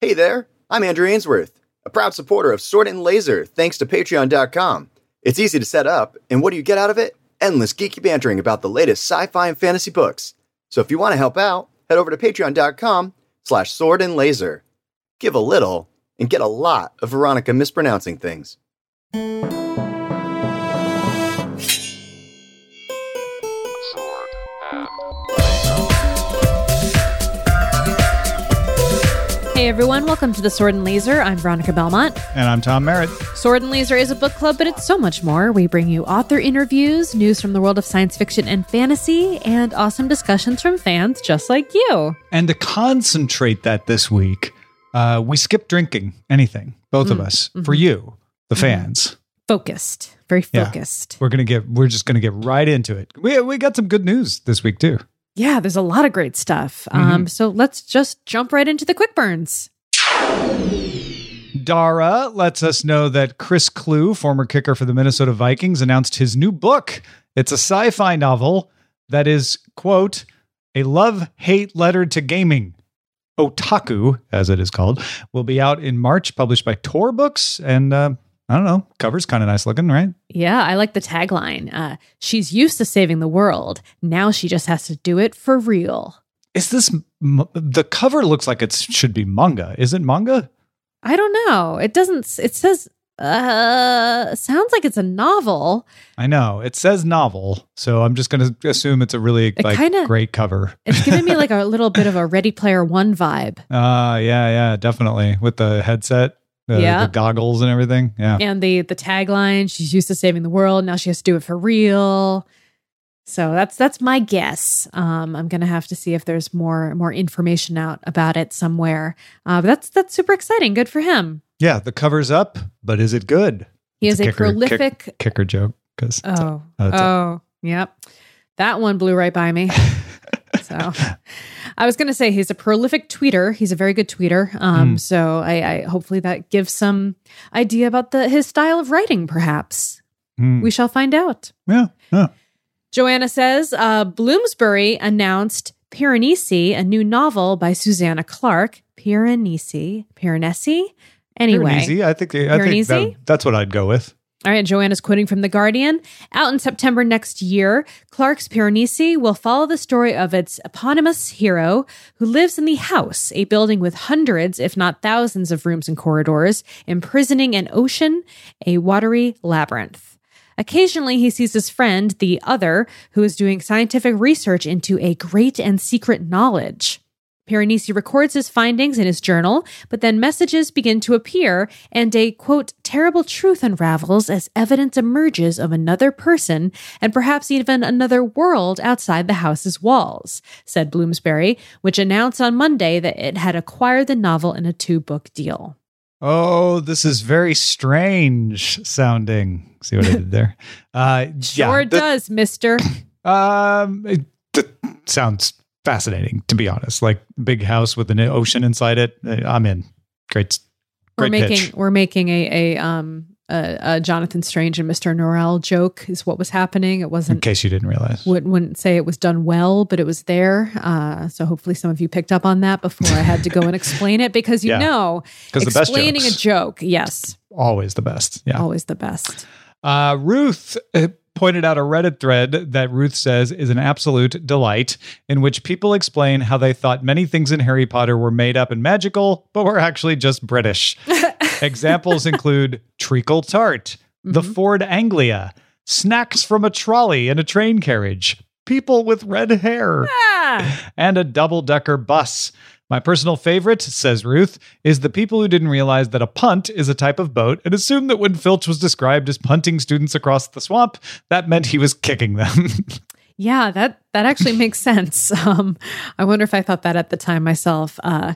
Hey there, I'm Andrew Ainsworth, a proud supporter of Sword and Laser thanks to Patreon.com. It's easy to set up, and what do you get out of it? Endless geeky bantering about the latest sci-fi and fantasy books. So if you want to help out, head over to Patreon.com slash Sword and Laser. Give a little and get a lot of Veronica mispronouncing things. Hey everyone, welcome to the Sword and Laser. I'm Veronica Belmont. And I'm Tom Merritt. Sword and Laser is a book club, but it's so much more. We bring you author interviews, news from the world of science fiction and fantasy, and awesome discussions from fans just like you. And to concentrate that this week, uh, we skipped drinking anything, both Mm, of us, mm-hmm. for you, the fans. Focused, very Yeah. focused. We're gonna get. We're just gonna get right into it. We we got some good news this week too. Yeah, there's a lot of great stuff. Mm-hmm. Um, so let's just jump right into the quick burns. Dara lets us know that Chris Kluwe, former kicker for the Minnesota Vikings, announced his new book. It's a sci-fi novel that is quote a love hate letter to gaming. Otaku, as it is called, will be out in March, published by Tor Books, and uh, I don't know, cover's kind of nice looking, right? Yeah, I like the tagline. Uh, She's used to saving the world. Now she just has to do it for real. Is this the cover looks like it should be manga? Is it manga? I don't know. It doesn't. It says. Uh, sounds like it's a novel. I know it says novel, so I'm just going to assume it's a really It like kinda- great cover. It's giving me like a little bit of a Ready Player One vibe, Uh yeah, yeah, definitely with the headset, the, Yeah. the goggles and everything. Yeah, and the the tagline. She's used to saving the world. Now she has to do it for real. So that's that's my guess. Um, I'm gonna have to see if there's more more information out about it somewhere. Uh, but that's that's super exciting. Good for him. yeah. The cover's up, but is it good? He It's is a, kicker- kick- prolific. kicker joke because oh, uh, it's a- oh, yep. That one blew right by me. so I was going to say he's a prolific tweeter. He's a very good tweeter. Um, Mm. So I, I hopefully that gives some idea about the his style of writing. Perhaps Hmm. we shall find out. yeah, yeah. Joanna says uh, Bloomsbury announced Piranesi, a new novel by Susanna Clarke. Piranesi, Piranesi. Anyway, Piranesi, I think I think Piranesi? that, that's what I'd go with. All right, Joanna's quoting from The Guardian. Out in September next year, Clarke's Piranesi will follow the story of its eponymous hero who lives in the house, a building with hundreds, if not thousands, of rooms and corridors, imprisoning an ocean, a watery labyrinth. Occasionally, he sees his friend, the other, who is doing scientific research into a great and secret knowledge. Piranesi records his findings in his journal, but then messages begin to appear, and a quote, terrible truth unravels as evidence emerges of another person and perhaps even another world outside the house's walls, said Bloomsbury, which announced on Monday that it had acquired the novel in a two book deal. Oh, this is very strange sounding. See what I did there? Uh, Sure yeah, the- does, mister. Um, it, it sounds fascinating to be honest. Like big house with an ocean inside it. Uh, I'm in. Great, We're great making pitch. we're making a, a um a, a Jonathan Strange and Mr. Norrell joke is what was happening. It wasn't in case you didn't realize. wouldn't, wouldn't say it was done well, but it was there. Uh, so hopefully some of you picked up on that before I had to go and explain it because you Yeah. know 'Cause the best explaining jokes. a joke, yes, Always the best. Yeah. always the best. Uh, Ruth uh, pointed out a Reddit thread that Ruth says is an absolute delight, in which people explain how they thought many things in Harry Potter were made up and magical, but were actually just British. Examples include treacle tart, the Ford Anglia, snacks from a trolley in a train carriage, people with red hair, Ah, and a double decker bus. My personal favorite, says Ruth, is the people who didn't realize that a punt is a type of boat and assumed that when Filch was described as punting students across the swamp, that meant he was kicking them. yeah, that that actually makes sense. Um, I wonder if I thought that at the time myself. Uh,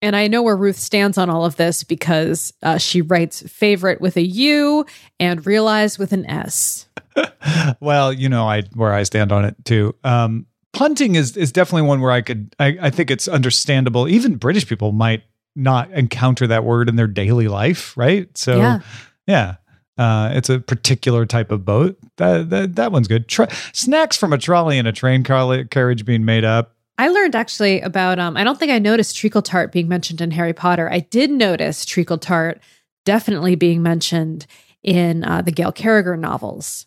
and I know where Ruth stands on all of this because uh, she writes favorite with a U and realize with an S. well, you know, I where I stand on it too. Um, punting is is definitely one where I could I, I think it's understandable. Even British people might not encounter that word in their daily life, right? So Yeah. yeah. Uh, it's a particular type of boat. That that, that one's good. Tra- snacks from a trolley and a train car- carriage being made up. I learned actually about um I don't think I noticed treacle tart being mentioned in Harry Potter. I did notice treacle tart definitely being mentioned in uh, the Gail Carriger novels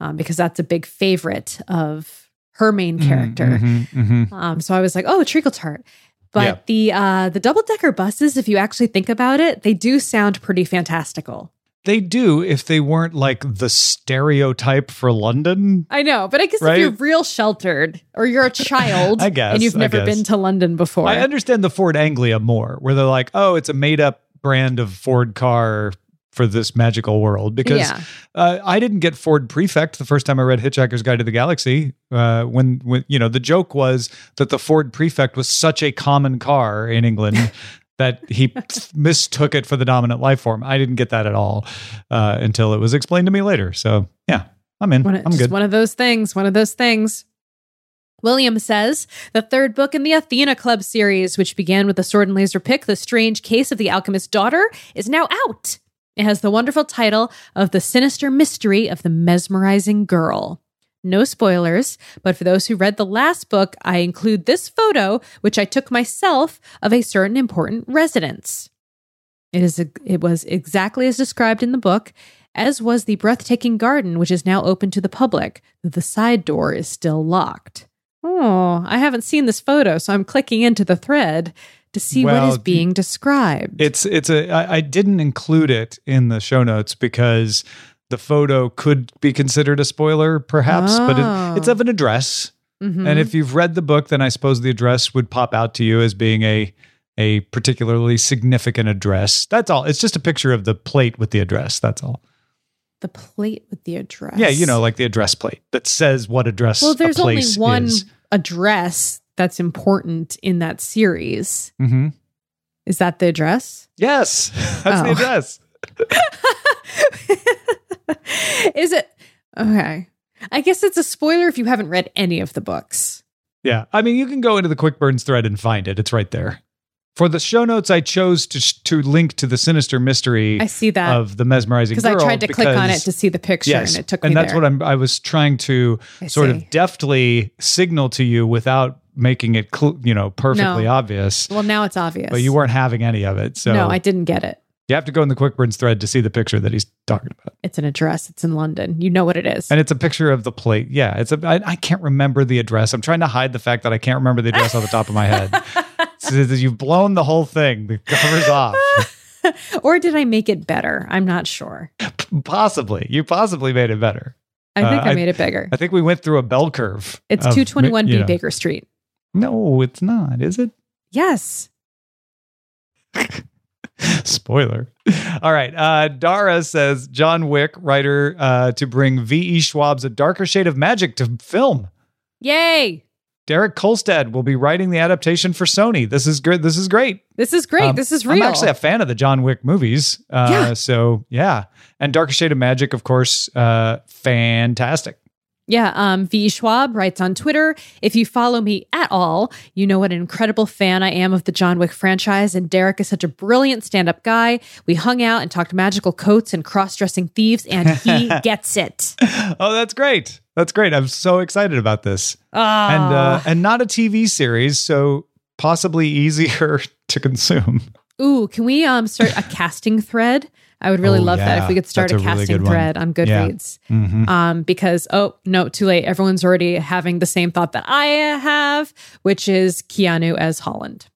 um, because that's a big favorite of her main character. Mhm, mhm. Um, so I was like, oh, treacle tart. But Yeah. the uh, the double decker buses, if you actually think about it, they do sound pretty fantastical. They do if they weren't like the stereotype for London. I know, but I guess Right? if you're real sheltered or you're a child I guess, and you've never been to London before. I understand the Ford Anglia more, where they're like, oh, it's a made up brand of Ford car for this magical world. Because Yeah. uh, I didn't get Ford Prefect the first time I read Hitchhiker's Guide to the Galaxy. Uh, when, when you know the joke was that the Ford Prefect was such a common car in England. That he mistook it for the dominant life form. I didn't get that at all uh, until it was explained to me later. So yeah, I'm in. One, I'm good. one of those things. One of those things. William says the third book in the Athena Club series, which began with the sword and laser pick, The Strange Case of the Alchemist's Daughter, is now out. It has the wonderful title of The Sinister Mystery of the Mesmerizing Girl. No spoilers, but for those who read the last book, I include this photo, which I took myself, of a certain important residence. It is it was exactly as described in the book, as was the breathtaking garden, which is now open to the public. The side door is still locked. Oh, I haven't seen this photo, so I'm clicking into the thread to see what Well, is being described. It's it's a I, I didn't include it in the show notes because the photo could be considered a spoiler, perhaps, but Oh. it, it's of an address. Mhm. And if you've read the book, then I suppose the address would pop out to you as being a a particularly significant address. That's all. It's just a picture of the plate with the address. That's all. the plate with the address. Yeah, you know, like the address plate that says what address. Well, there's only one is. address that's important in that series. hmm Is that the address? Yes, that's the Oh. address. is it? Okay. I guess it's a spoiler if you haven't read any of the books. Yeah. I mean, you can go into the Quick Burns thread and find it. It's right there. For the show notes, I chose to to link to the sinister mystery I see that of the mesmerizing because I tried to click on it to see the picture yes, and it took me and that's there. what I'm. I was trying to I sort see. of deftly signal to you without making it, cl- you know, perfectly No. obvious. Well, now it's obvious. But you weren't having any of it, so no, I didn't get it. you have to go in the Quick Burns thread to see the picture that he's talking about. It's an address. It's in London. You know what it is. And it's a picture of the plate. Yeah, it's a. I, I can't remember the address. I'm trying to hide the fact that I can't remember the address off the top of my head. So you've blown the whole thing. The cover's off. or did I make it better? I'm not sure. Possibly, you possibly made it better. I think Uh, I made it bigger. I think we went through a bell curve. It's of, 221 you B know- Baker Street. No, it's not. Is it? Yes. Spoiler. All right. Uh, Dara says John Wick, writer uh, to bring V.E. Schwab's A Darker Shade of Magic to film. Yay. Derek Kolstad will be writing the adaptation for Sony. This is good. This is great. This is great. Um, this is real. I'm actually a fan of the John Wick movies. Uh, Yeah. So yeah, and Darker Shade of Magic, of course, uh, fantastic. Yeah, um, V. Schwab writes on Twitter If you follow me at all, you know what an incredible fan I am of the John Wick franchise, and Derek is such a brilliant stand up guy. We hung out and talked magical coats and cross dressing thieves, and he gets it. Oh, that's great. That's great. I'm so excited about this. Ah. And uh, and not a TV series, so possibly easier to consume. Ooh, can we um start a casting thread? I would really Oh, love that if we could start That's a a really casting thread on Yeah. Goodreads. Mhm. Um, because oh no, too late. Everyone's already having the same thought that I have, which is Keanu as Holland.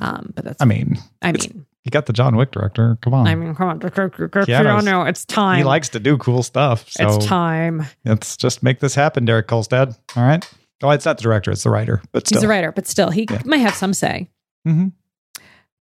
Um, but that's I mean, I mean, you got the John Wick director. Come on. I mean, come on, Keanu, it's time. he likes to do cool stuff. So it's time. let's just make this happen, Derek Kolstad. All right. Oh, it's not the director, it's the writer. But still. He's a writer, but still, he Yeah. might have some say. Mhm.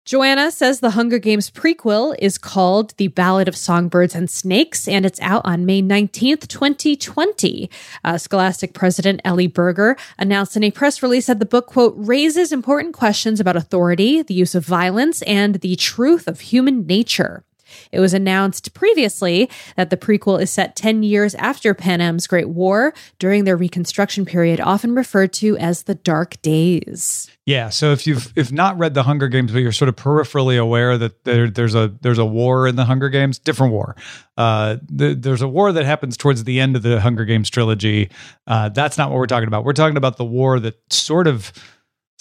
Joanna says the Hunger Games prequel is called The Ballad of Songbirds and Snakes, and it's out on May 19th, 2020. Uh, Scholastic President Ellie Berger announced in a press release that the book, quote, raises important questions about authority, the use of violence, and the truth of human nature. It was announced previously that the prequel is set 10 years after Panem's Great War during their Reconstruction period, often referred to as the Dark Days. Yeah, so if you've if not read the Hunger Games, but you're sort of peripherally aware that there, there's a there's a war in the Hunger Games, different war. Uh, the, there's a war that happens towards the end of the Hunger Games trilogy. Uh, that's not what we're talking about. We're talking about the war that sort of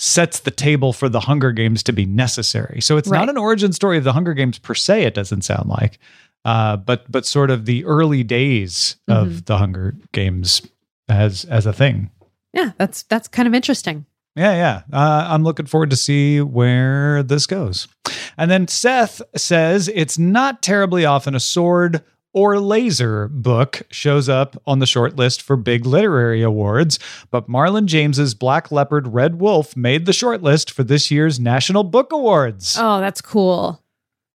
sets the table for the Hunger Games to be necessary. So it's Right. not an origin story of the Hunger Games per se. It doesn't sound like, uh, but but sort of the early days of Mm-hmm. the Hunger Games as as a thing. Yeah, that's that's kind of interesting. Yeah, yeah. Uh, I'm looking forward to see where this goes. And then Seth says it's not terribly often a sword or laser book shows up on the short list for big literary awards, but Marlon James's Black Leopard Red Wolf made the short list for this year's National Book Awards. Oh, that's cool.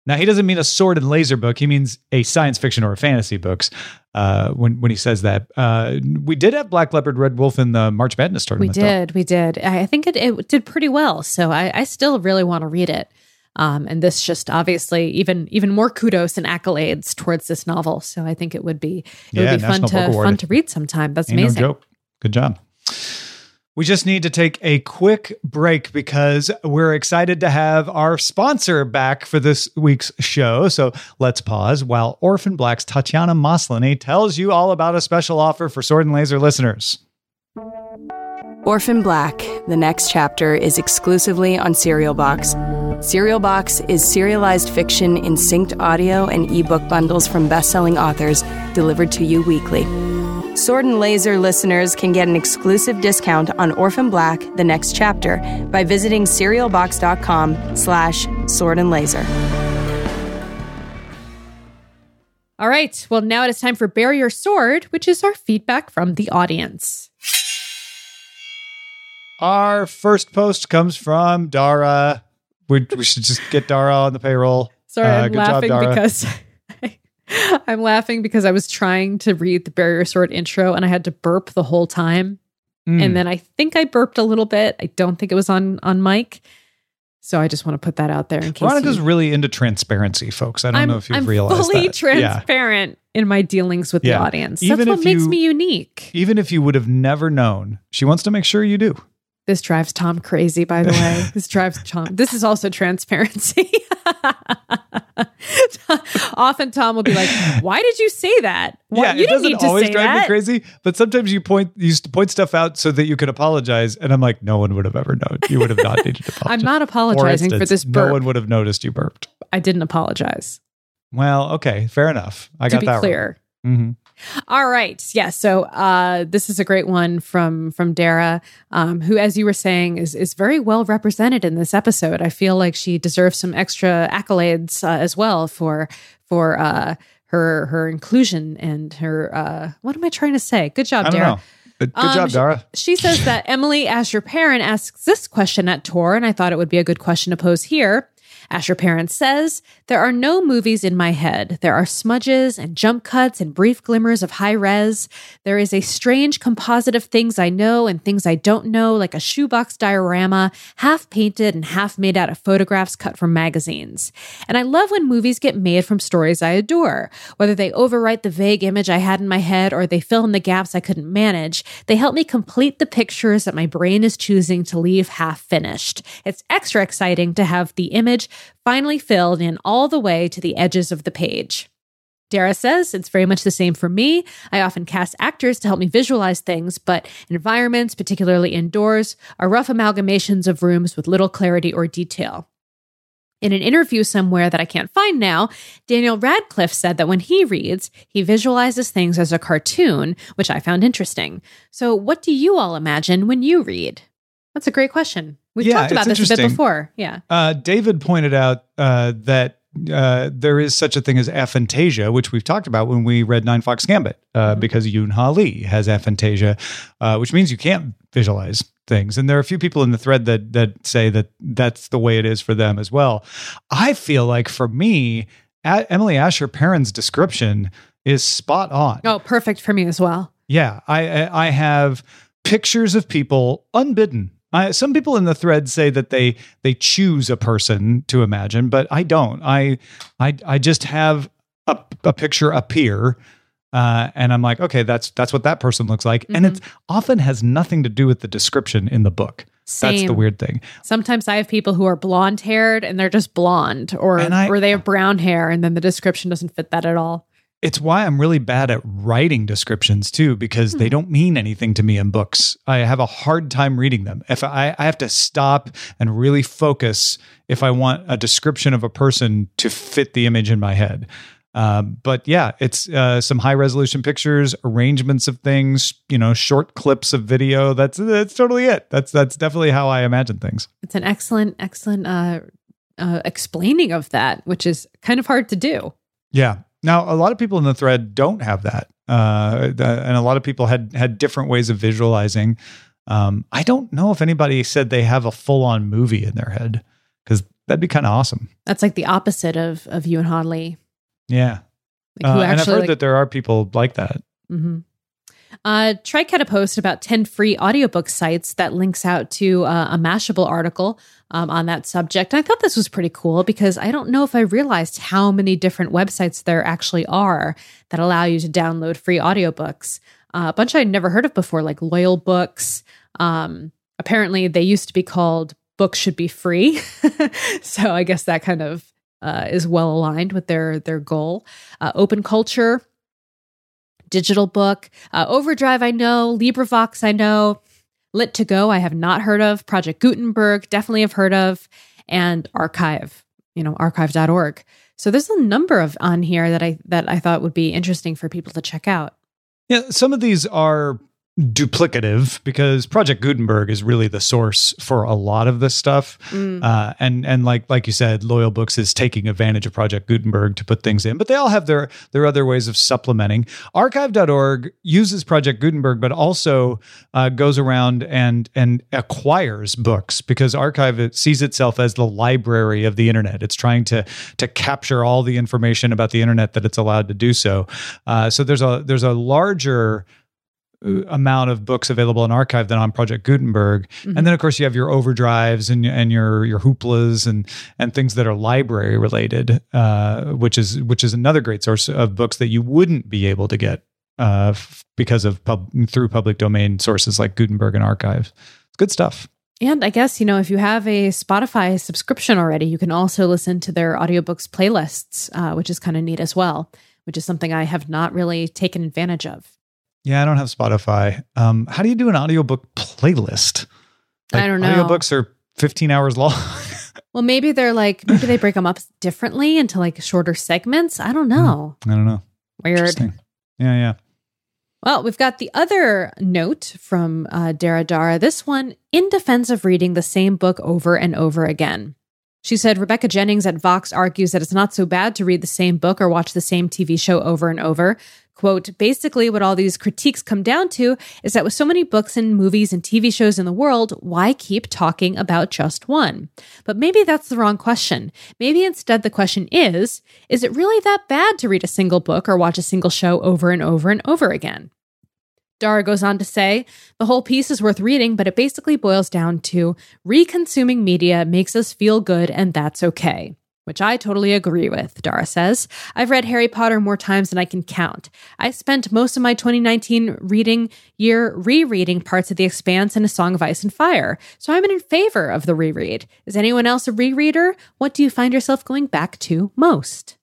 Now he doesn't mean a sword and laser book; he means a science fiction or a fantasy books. Uh, when when he says that, uh, we did have Black Leopard Red Wolf in the March Madness We tournament. though. did, we did. I I think it, it did pretty well. So I, I still really want to read it. Um, and this just obviously even even more kudos and accolades towards this novel. So I think it would be it Yeah, would be fun National Book to Award. fun to read sometime. That's Ain't amazing. No joke. Good job. We just need to take a quick break because we're excited to have our sponsor back for this week's show. So let's pause while Orphan Black's Tatiana Maslany tells you all about a special offer for Sword and Laser listeners. Orphan Black, the next chapter, is exclusively on Serial Box. Serial Box is serialized fiction in synced audio and ebook bundles from best-selling authors delivered to you weekly. Sword and Laser listeners can get an exclusive discount on Orphan Black, the next chapter, by visiting serialbox.com slash sword and laser. All right. Well, now it is time for Bury Your Sword, which is our feedback from the audience. Our first post comes from Dara. We, we should just get Dara on the payroll. Sorry, Uh, I'm job, laughing Dara. because I'm laughing because I was trying to read the Barrier Sword intro and I had to burp the whole time. Mm. And then I think I burped a little bit. I don't think it was on on mic. So I just want to put that out there in case Veronica's you- really into transparency, folks. I don't I'm, know if you've I'm realized fully that. Yeah. transparent in my dealings with Yeah. the audience. Even That's what makes you- me unique. Even if you would have never known, she wants to make sure you do. This drives Tom crazy, by the way. this drives Tom. This is also transparency. Often Tom will be like, "Why did you say that? Why, yeah, you it didn't doesn't need to always say drive that." me crazy, but sometimes you point you point stuff out so that you could apologize, and I'm like, no one would have ever known. You would have not needed to apologize. I'm not apologizing for instance, this burp. No one would have noticed you burped. I didn't apologize. Well, okay, fair enough. I to got be that clear. Right. hmm All right. Yeah. So uh, this is a great one from from Dara, um, who, as you were saying, is is very well represented in this episode. I feel like she deserves some extra accolades uh, as well for for uh, her her inclusion and her uh, what am I trying to say? Good job, Dara. know. But good Um, job, Dara. She says that Emily Asher Perrin asks this question at Tor, and I thought it would be a good question to pose here. Asher Perrin says, There are no movies in my head. There are smudges and jump cuts and brief glimmers of high res. There is a strange composite of things I know and things I don't know, like a shoebox diorama, half painted and half made out of photographs cut from magazines. And I love when movies get made from stories I adore. Whether they overwrite the vague image I had in my head or they fill in the gaps I couldn't manage, they help me complete the pictures that my brain is choosing to leave half finished. It's extra exciting to have the image finally filled in all the way to the edges of the page. Dara says it's very much the same for me. I often cast actors to help me visualize things, but environments, particularly indoors, are rough amalgamations of rooms with little clarity or detail. In an interview somewhere that I can't find now, Daniel Radcliffe said that when he reads, he visualizes things as a cartoon, which I found interesting. So, what do you all imagine when you read? That's a great question. We've Yeah, talked about this a bit before. Yeah. Uh, David pointed out uh, that uh, there is such a thing as aphantasia, which we've talked about when we read Nine Fox Gambit, uh, because Yoon Ha Lee has aphantasia, uh, which means you can't visualize things. And there are a few people in the thread that that say that that's the way it is for them as well. I feel like for me, A- Emily Asher Perrin's description is spot on. Oh, perfect for me as well. Yeah, I I I have pictures of people unbidden. I, some people in the thread say that they they choose a person to imagine, but I don't. I I I just have a, a picture appear, uh, and I'm like, okay, that's that's what that person looks like, and Mm-hmm. it often has nothing to do with the description in the book. That's the weird thing. Sometimes I have people who are blonde haired and they're just blonde, or I- or they have brown hair, and then the description doesn't fit that at all. It's why I'm really bad at writing descriptions too, because they don't mean anything to me in books. I have a hard time reading them. If I, I have to stop and really focus if I want a description of a person to fit the image in my head. Um, but yeah, it's uh, some high resolution pictures, arrangements of things, you know, short clips of video. That's that's totally it. That's that's definitely how I imagine things. It's an excellent, excellent uh, uh, explaining of that, which is kind of hard to do. Yeah. Now, a lot of people in the thread don't have that, uh, the- and a lot of people had had different ways of visualizing. Um, I don't know if anybody said they have a full on movie in their head because that'd be kind of awesome. That's like the opposite of of Yoon Ha Lee. Yeah, Like Uh, and I've heard like, that there are people like that. hmm Uh, Trike had a post about 10 free audiobook sites that links out to uh, a Mashable article um, on that subject. I thought this was pretty cool because I don't know if I realized how many different websites there actually are that allow you to download free audiobooks. Uh, a bunch I'd never heard of before, like Loyal Books. Um, apparently, they used to be called Books Should Be Free. so I guess that kind of uh, is well aligned with their, their goal. Uh, Open Culture digital book. Uh, Overdrive, I know. LibriVox, I know. Lit to Go, I have not heard of. Project Gutenberg, definitely have heard of. And Archive, you know, archive.org. So there's a number of on here that I that I thought would be interesting for people to check out. Yeah, some of these are duplicative because Project Gutenberg is really the source for a lot of this stuff. Mm. Uh, and and like like you said, Loyal Books is taking advantage of Project Gutenberg to put things in, but they all have their their other ways of supplementing. Archive.org uses Project Gutenberg, but also uh, goes around and and acquires books because Archive it sees itself as the library of the internet. It's trying to to capture all the information about the internet that it's allowed to do so. Uh, so there's a there's a larger amount of books available in archive than on project gutenberg Mhm. and then of course you have your overdrives and and your your hooplas and and things that are library related uh, which is which is another great source of books that you wouldn't be able to get uh, f- because of pub- through public domain sources like gutenberg and archives it's good stuff And I guess, you know, if you have a Spotify subscription already, you can also listen to their audiobooks playlists, uh, which is kind of neat as well, which is something I have not really taken advantage of. Yeah i don't have spotify um, how do you do an audiobook playlist I don't know. audiobooks are 15 hours long Well, maybe they're like, maybe they break them up differently into like shorter segments. I don't know. i don't know Weird. Interesting. yeah yeah Well, we've got the other note from uh, Dara Dara. This one in defense of reading the same book over and over again. She said Rebecca Jennings at Vox argues that it's not so bad to read the same book or watch the same TV show over and over. Quote, basically, what all these critiques come down to is that with so many books and movies and TV shows in the world, why keep talking about just one? But maybe that's the wrong question. Maybe instead the question is Is it really that bad to read a single book or watch a single show over and over and over again? Dara goes on to say, the whole piece is worth reading, but it basically boils down to reconsuming media makes us feel good, and that's okay. Which I totally agree with, Dara says. I've read Harry Potter more times than I can count. I spent most of my 2019 reading year rereading parts of The Expanse and A Song of Ice and Fire, so I'm in favor of the reread. Is anyone else a rereader? What do you find yourself going back to most?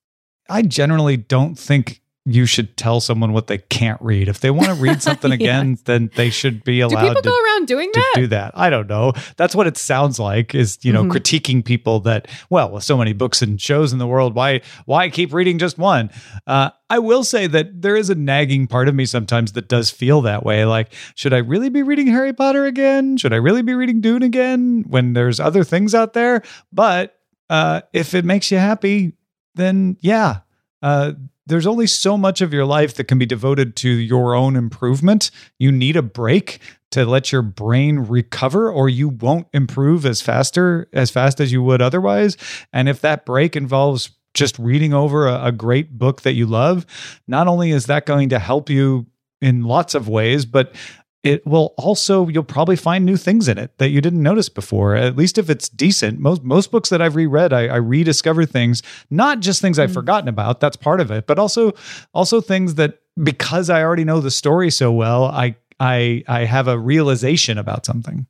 I generally don't think you should tell someone what they can't read. If they want to read something again, then they should be allowed. Do people to, go around doing that? do that. I don't know. That's what it sounds like is, you know, Mhm. critiquing people that, well, with so many books and shows in the world, why why keep reading just one? Uh, I will say that there is a nagging part of me sometimes that does feel that way. Like, should I really be reading Harry Potter again? Should I really be reading Dune again when there's other things out there? But uh, if it makes you happy, then yeah. Uh, there's only so much of your life that can be devoted to your own improvement. You need a break to let your brain recover or you won't improve as faster as fast as you would otherwise. And if that break involves just reading over a, a great book that you love, not only is that going to help you in lots of ways, but it will also you'll probably find new things in it that you didn't notice before at least if it's decent most most books that i've reread i, I rediscover things not just things i've forgotten about that's part of it but also also things that because i already know the story so well i i i have a realization about something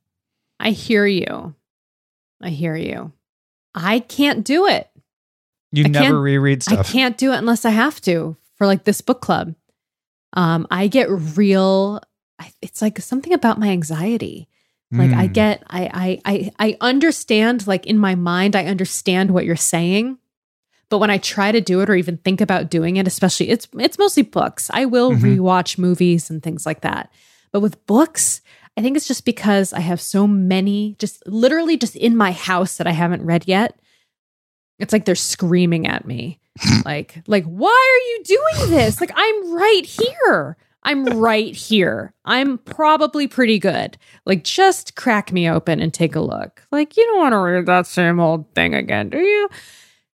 I hear you. I hear you. I can't do it. you I never reread stuff I can't do it unless I have to for like this book club, um, I get real. I- It's like something about my anxiety. Like I Mm. get, I, I, I, I understand. Like in my mind, I understand what you're saying, but when I try to do it or even think about doing it, especially it's it's mostly books. I will Mhm. rewatch movies and things like that, but with books, I think it's just because I have so many, just literally just in my house that I haven't read yet. It's like they're screaming at me, like, like, why are you doing this? Like, I'm right here. I'm right here. I'm probably pretty good. Like, just crack me open and take a look. Like, you don't want to read that same old thing again, do you?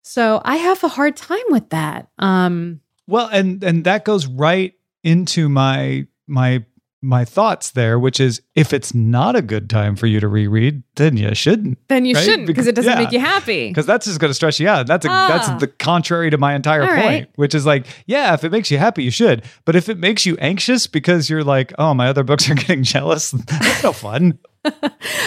So I have a hard time with that. Um, Well, and and that goes right into my my my thoughts there, which is if it's not a good time for you to reread, then you shouldn't. then you Right? shouldn't because it doesn't yeah. make you happy. Because that's just going to stress you out. That's a, Ah. that's the contrary to my entire All point, right. which is like, yeah, if it makes you happy, you should. But if it makes you anxious because you're like, oh, my other books are getting jealous, that's no fun.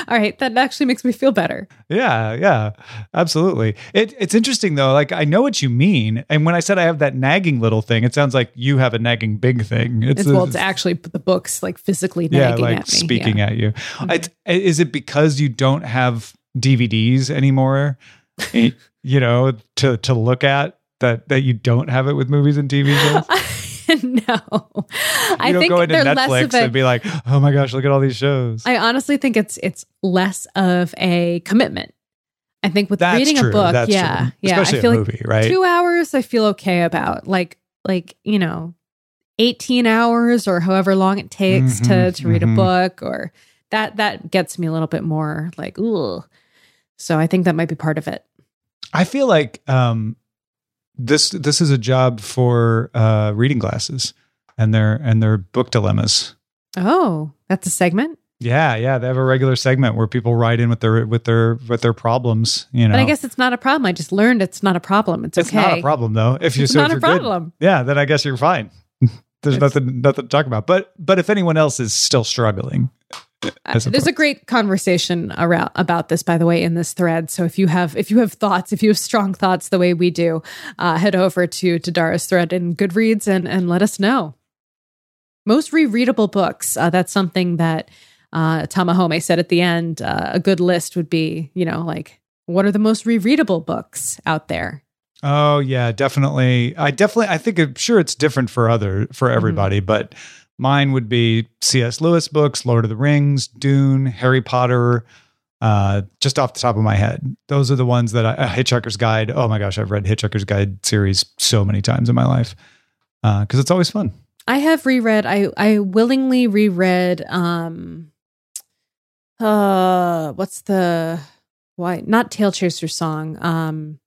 All right, that actually makes me feel better. Yeah, yeah, absolutely. It, it's interesting though. Like I know what you mean, and when I said I have that nagging little thing, it sounds like you have a nagging big thing. It's, It's, well, it's actually the books like physically yeah, nagging like at me. speaking yeah. at you. Mm-hmm. It's, is it because you don't have DVDs anymore? you know, to to look at that that you don't have it with movies and TV shows. no, I You don't think go into they're less Netflix of a. and be like, "Oh my gosh, look at all these shows." I honestly think it's it's less of a commitment. I think with That's reading true. a book, That's yeah, true. yeah, Especially I feel a like movie, right? two hours I feel okay about. Like like you know, eighteen hours or however long it takes to Mhm, to read mhm. a book, or that that gets me a little bit more like ooh. So I think that might be part of it. I feel like um, this this is a job for uh, reading glasses and their and their book dilemmas. Oh, that's a segment. Yeah, yeah, they have a regular segment where people write in with their with their with their problems. You know, But I guess it's not a problem. I just learned it's not a problem. It's, okay. it's okay. not a problem though. If you It's so not if a you're good- problem. yeah, then I guess you're fine. There's It's- nothing nothing to talk about. But but if anyone else is still struggling, Uh, There's a great conversation around about this, by the way, in this thread. So if you have if you have thoughts, if you have strong thoughts the way we do, uh, head over to to Dara's thread in Goodreads and and let us know. Most rereadable books. Uh, that's something that uh, Tamahome said at the end. Uh, a good list would be, you know, like what are the most rereadable books out there? Oh yeah, definitely. I definitely. I think. I'm sure it's different for other for everybody, but mine would be C.S. Lewis books, Lord of the Rings, Dune, Harry Potter. Uh, just off the top of my head, those are the ones that I. Uh, Hitchhiker's Guide. Oh my gosh, I've read Hitchhiker's Guide series so many times in my life because it's always fun. I have reread. I I willingly reread. Um, uh, what's the why not Tail Chaser song? Um,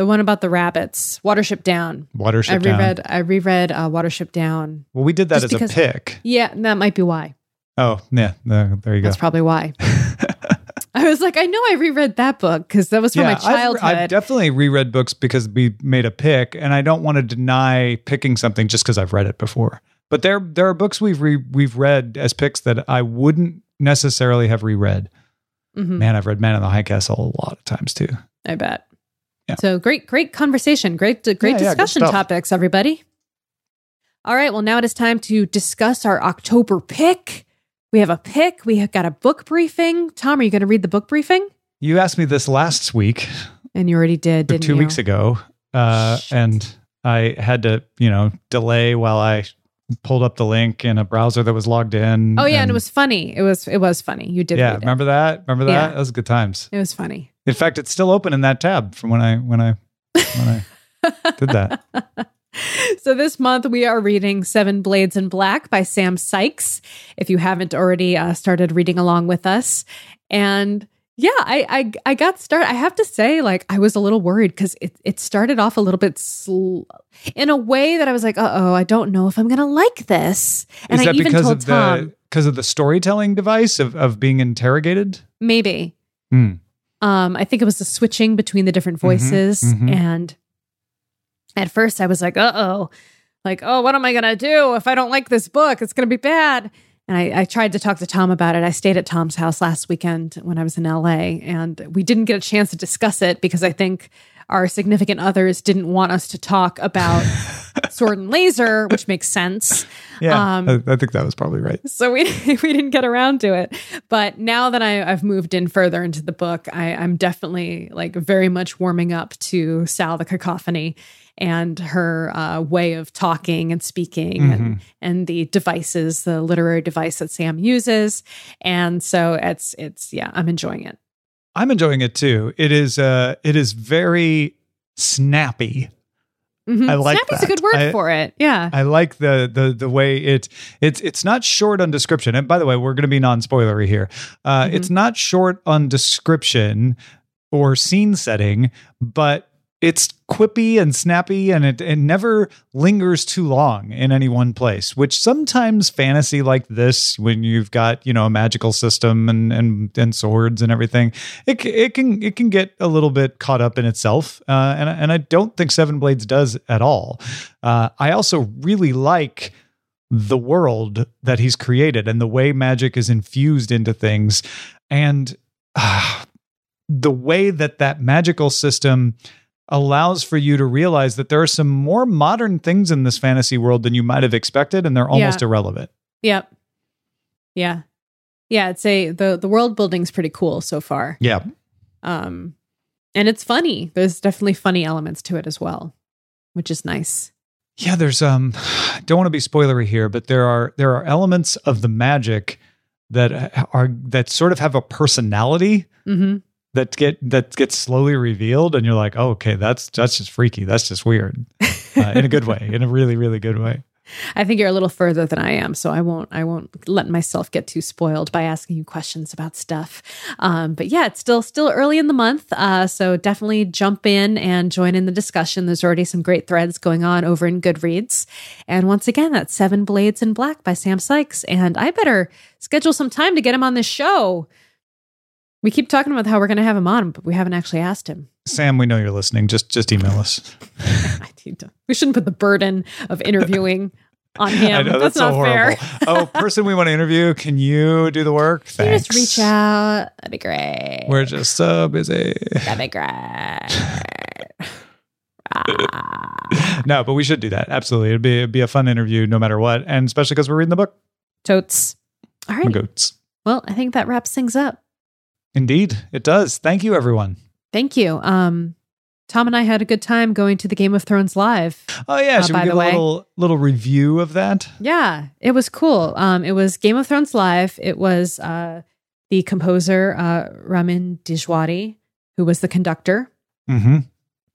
the one about the rabbits, Watership Down. Watership I Down. reread. I reread uh, Watership Down. Well, we did that as because- a pick. Yeah, that might be why. Oh yeah, there, there you go. That's probably why. I was like, I know I reread that book because that was from my I've- childhood. I've, definitely reread books because we made a pick, and I don't want to deny picking something just because I've read it before. But there, there are books we've re, we've read as picks that I wouldn't necessarily have reread. Mhm, Man, I've read Man in the High Castle a lot of times too. I bet. Yeah. So great, great conversation. Great, great Yeah, yeah, discussion stuff. topics, everybody. All right. Well, now it is time to discuss our October pick. We have a pick. We have got a book briefing. Tom, are you going to read the book briefing? You asked me this last week, And you already did, didn't two you? weeks ago, uh, and I had to, you know, delay while I pulled up the link in a browser that was logged in. Oh yeah, and, it was funny. It was it was funny. You did. yeah. Remember that? Remember that? Yeah. That was good times. It was funny. In fact, it's still open in that tab from when I when I when I did that. so this month we are reading Seven Blades in Black by Sam Sykes. If you haven't already uh, started reading along with us, and yeah, I I, I got started. I have to say, like I was a little worried because it it started off a little bit sl- in a way that I was like, uh oh, I don't know if I'm gonna like this. And Is I even because told of Tom the because of the storytelling device of of being interrogated? maybe. Hmm. Um, I think it was the switching between the different voices. mhm. And at first I was like, uh oh, like, oh, what am I going to do if I don't like this book? It's going to be bad. And I, I tried to talk to Tom about it. I stayed at Tom's house last weekend when I was in LA, and we didn't get a chance to discuss it because I think our significant others didn't want us to talk about sword and laser, which makes sense. Yeah, Um, I, I think that was probably right. So we we didn't get around to it. But now that I, I've moved in further into the book, I, I'm definitely like very much warming up to Sal the cacophony and her uh, way of talking and speaking and, and the devices, the literary device that Sam uses. And so it's it's yeah, I'm enjoying it. I'm enjoying it too. It is uh it is very snappy. Mhm. I like Snappy's that. a good word I- for it. Yeah. I like the the the way it it's it's not short on description. And by the way, we're going to be non-spoilery here. Uh Mhm. it's not short on description or scene setting, but it's quippy and snappy and it, it never lingers too long in any one place which sometimes fantasy like this when you've got you know a magical system and and, and swords and everything it, it can it can get a little bit caught up in itself uh, and, and i don't think seven blades does at all. Uh, i also really like the world that he's created and the way magic is infused into things and uh, the way that that magical system allows for you to realize that there are some more modern things in this fantasy world than you might have expected and they're almost Yeah. irrelevant Yep. Yeah. Yeah, it's a the the world building's pretty cool so far. yeah Um and it's funny. There's definitely funny elements to it as well, which is nice. yeah there's um don't want to be spoilery here but there are there are elements of the magic that are that sort of have a personality Mhm. That get that gets slowly revealed and you're like oh okay that's that's just freaky that's just weird uh, in a good way in a really really good way I think you're a little further than I am, so I won't I won't let myself get too spoiled by asking you questions about stuff. Um, but yeah, it's still still early in the month, uh, so definitely jump in and join in the discussion. There's already some great threads going on over in Goodreads, and once again, that's Seven Blades in Black by Sam Sykes. And I better schedule some time to get him on this show. We keep talking about how we're going to have him on, but we haven't actually asked him. sam we know you're listening just just email us. We shouldn't put the burden of interviewing on him. Know that's, that's, not horrible. fair. oh, person we want to interview, can you do the work? Thanks. just reach out. That'd be great. We're just so busy. That'd be great. Ah. No, but we should do that. Absolutely. It'd be it'd be a fun interview no matter what. And especially because we're reading the book. Totes. All right. Goats. Well, I think that wraps things up. Indeed, it does. Thank you, everyone. Thank you. Um, Tom and I had a good time going to the Game of Thrones live. Oh yeah, Uh, should by we give a little little review of that? Yeah, it was cool. Um, it was Game of Thrones live. It was uh, the composer uh, Ramin Djawadi, who was the conductor, Mm-hmm.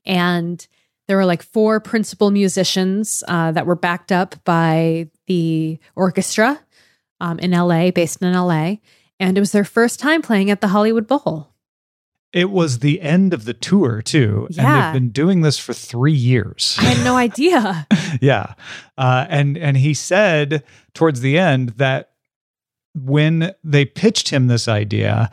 and there were like four principal musicians uh, that were backed up by the orchestra um, in LA, based in LA, and it was their first time playing at the Hollywood Bowl. It was the end of the tour too, and Yeah. they've been doing this for three years. I had no idea. yeah, uh, and and he said towards the end that when they pitched him this idea,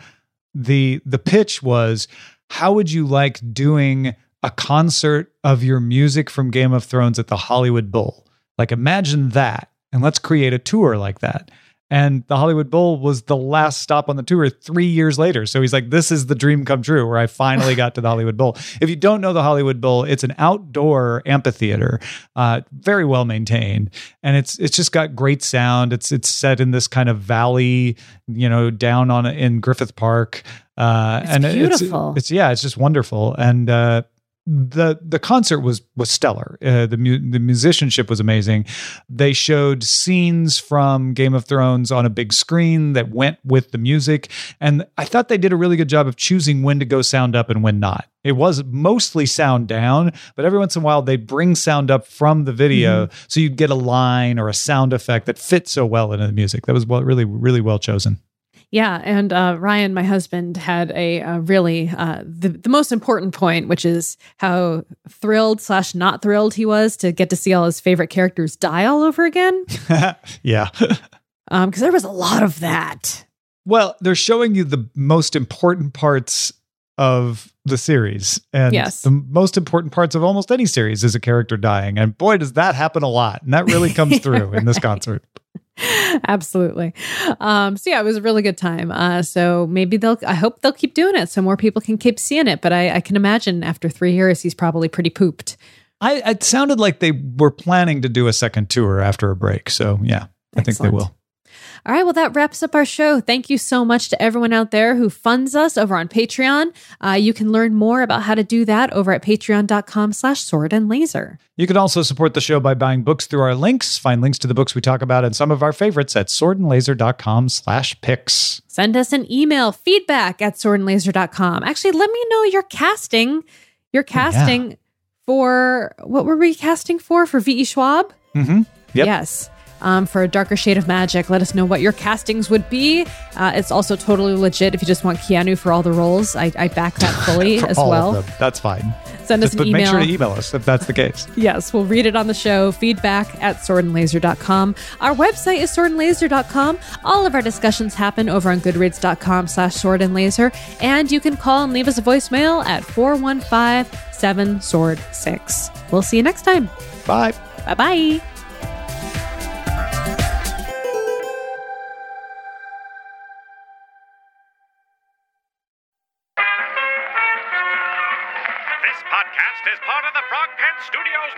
the the pitch was, how would you like doing a concert of your music from Game of Thrones at the Hollywood Bowl? Like imagine that, and let's create a tour like that. And the Hollywood Bowl was the last stop on the tour three years later. So he's like, this is the dream come true where I finally got to the Hollywood Bowl. If you don't know the Hollywood Bowl, it's an outdoor amphitheater, uh, very well maintained. And it's it's just got great sound. It's it's set in this kind of valley, you know, down on in Griffith Park. Uh, It's and beautiful. It's, it's yeah, it's just wonderful. And uh the the concert was was stellar. Uh, the mu- the musicianship was amazing. They showed scenes from Game of Thrones on a big screen that went with the music, and I thought they did a really good job of choosing when to go sound up and when not. It was mostly sound down, but every once in a while they'd bring sound up from the video, so you'd get a line or a sound effect that fit so well into the music. That was well, really really well chosen. Yeah, and uh, Ryan, my husband, had a, uh really uh, the the most important point, which is how thrilled slash not thrilled he was to get to see all his favorite characters die all over again. yeah. Because there was a lot of that. Well, they're showing you the most important parts of the series. And Yes. the most important parts of almost any series is a character dying. And boy, does that happen a lot. And that really comes through in this concert. Absolutely. Um, so yeah, it was a really good time. Uh, so maybe they'll. I hope they'll keep doing it so more people can keep seeing it. But I, I can imagine after three years, he's probably pretty pooped. I it sounded like they were planning to do a second tour after a break. So yeah, I think they will. All right, well, that wraps up our show. Thank you so much to everyone out there who funds us over on Patreon. Uh, you can learn more about how to do that over at patreon.com slash sword and laser. You can also support the show by buying books through our links. Find links to the books we talk about and some of our favorites at swordandlaser.com slash picks. Send us an email, feedback at swordandlaser.com. Actually, let me know your casting. You're casting for, what were we casting for? For V.E. Schwab? Mm-hmm. Yep. Yes. Um, for a darker shade of magic, let us know what your castings would be. Uh, it's also totally legit if you just want Keanu for all the roles. I, I back that fully as all well. That's fine. Send us Just, an but email. make sure to email us if that's the case. Yes, we'll read it on the show. Feedback at swordandlaser.com. Our website is swordandlaser.com. All of our discussions happen over on goodreads.com slash swordandlaser. And you can call and leave us a voicemail at 415-7-SWORD-6. We'll see you next time. Bye. Bye-bye. This